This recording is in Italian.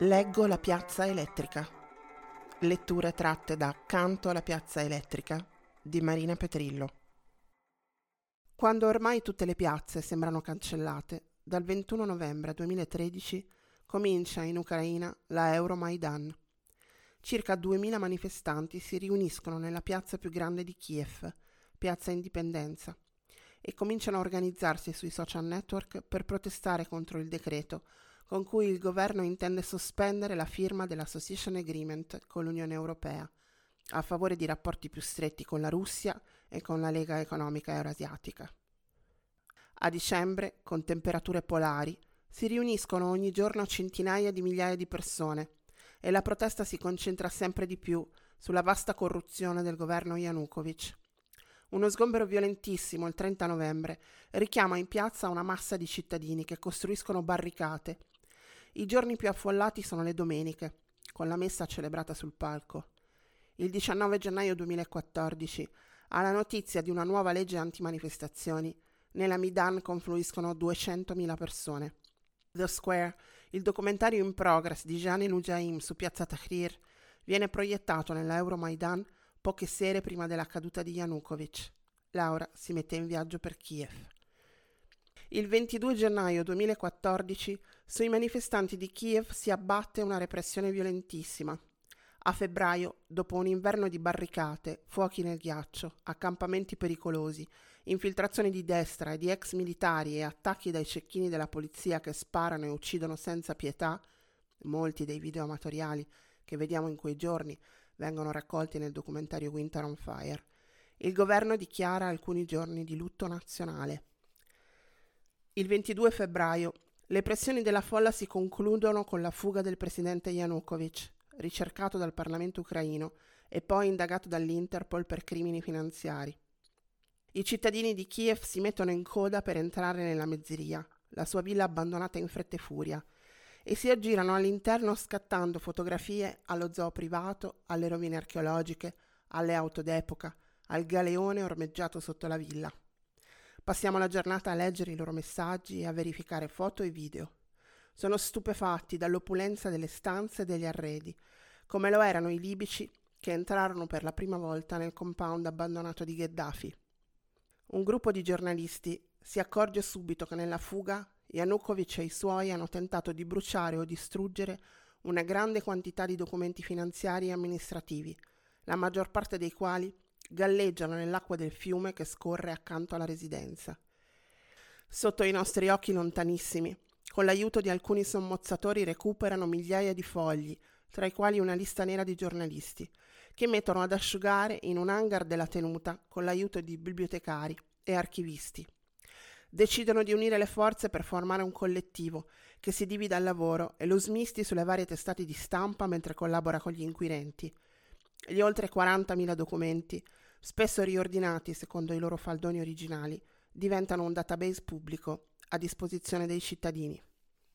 Leggo la piazza elettrica. Letture tratte da Canto alla piazza elettrica di Marina Petrillo. Quando ormai tutte le piazze sembrano cancellate, dal 21 novembre 2013 comincia in Ucraina la Euromaidan. Circa 2000 manifestanti si riuniscono nella piazza più grande di Kiev, Piazza Indipendenza, e cominciano a organizzarsi sui social network per protestare contro il decreto con cui il governo intende sospendere la firma dell'Association Agreement con l'Unione Europea, a favore di rapporti più stretti con la Russia e con la Lega Economica Eurasiatica. A dicembre, con temperature polari, si riuniscono ogni giorno centinaia di migliaia di persone e la protesta si concentra sempre di più sulla vasta corruzione del governo Yanukovych. Uno sgombero violentissimo il 30 novembre richiama in piazza una massa di cittadini che costruiscono barricate i giorni più affollati sono le domeniche, con la messa celebrata sul palco. Il 19 gennaio 2014, alla notizia di una nuova legge antimanifestazioni, nella Midan confluiscono 200.000 persone. The Square, il documentario in progress di Jane Nujaim su piazza Tahrir, viene proiettato nella Euromaidan poche sere prima della caduta di Yanukovych. Laura si mette in viaggio per Kiev. Il 22 gennaio 2014 sui manifestanti di Kiev si abbatte una repressione violentissima. A febbraio, dopo un inverno di barricate, fuochi nel ghiaccio, accampamenti pericolosi, infiltrazioni di destra e di ex militari e attacchi dai cecchini della polizia che sparano e uccidono senza pietà, molti dei video amatoriali che vediamo in quei giorni vengono raccolti nel documentario Winter on Fire, il governo dichiara alcuni giorni di lutto nazionale. Il 22 febbraio le pressioni della folla si concludono con la fuga del presidente Yanukovych, ricercato dal Parlamento ucraino e poi indagato dall'Interpol per crimini finanziari. I cittadini di Kiev si mettono in coda per entrare nella mezzeria, la sua villa abbandonata in fretta e furia, e si aggirano all'interno scattando fotografie allo zoo privato, alle rovine archeologiche, alle auto d'epoca, al galeone ormeggiato sotto la villa. Passiamo la giornata a leggere i loro messaggi e a verificare foto e video. Sono stupefatti dall'opulenza delle stanze e degli arredi, come lo erano i libici che entrarono per la prima volta nel compound abbandonato di Gheddafi. Un gruppo di giornalisti si accorge subito che nella fuga Yanukovych e i suoi hanno tentato di bruciare o distruggere una grande quantità di documenti finanziari e amministrativi, la maggior parte dei quali galleggiano nell'acqua del fiume che scorre accanto alla residenza. Sotto i nostri occhi lontanissimi, con l'aiuto di alcuni sommozzatori recuperano migliaia di fogli, tra i quali una lista nera di giornalisti, che mettono ad asciugare in un hangar della tenuta con l'aiuto di bibliotecari e archivisti. Decidono di unire le forze per formare un collettivo che si divida il lavoro e lo smisti sulle varie testate di stampa mentre collabora con gli inquirenti. Gli oltre 40.000 documenti spesso riordinati secondo i loro faldoni originali, diventano un database pubblico a disposizione dei cittadini.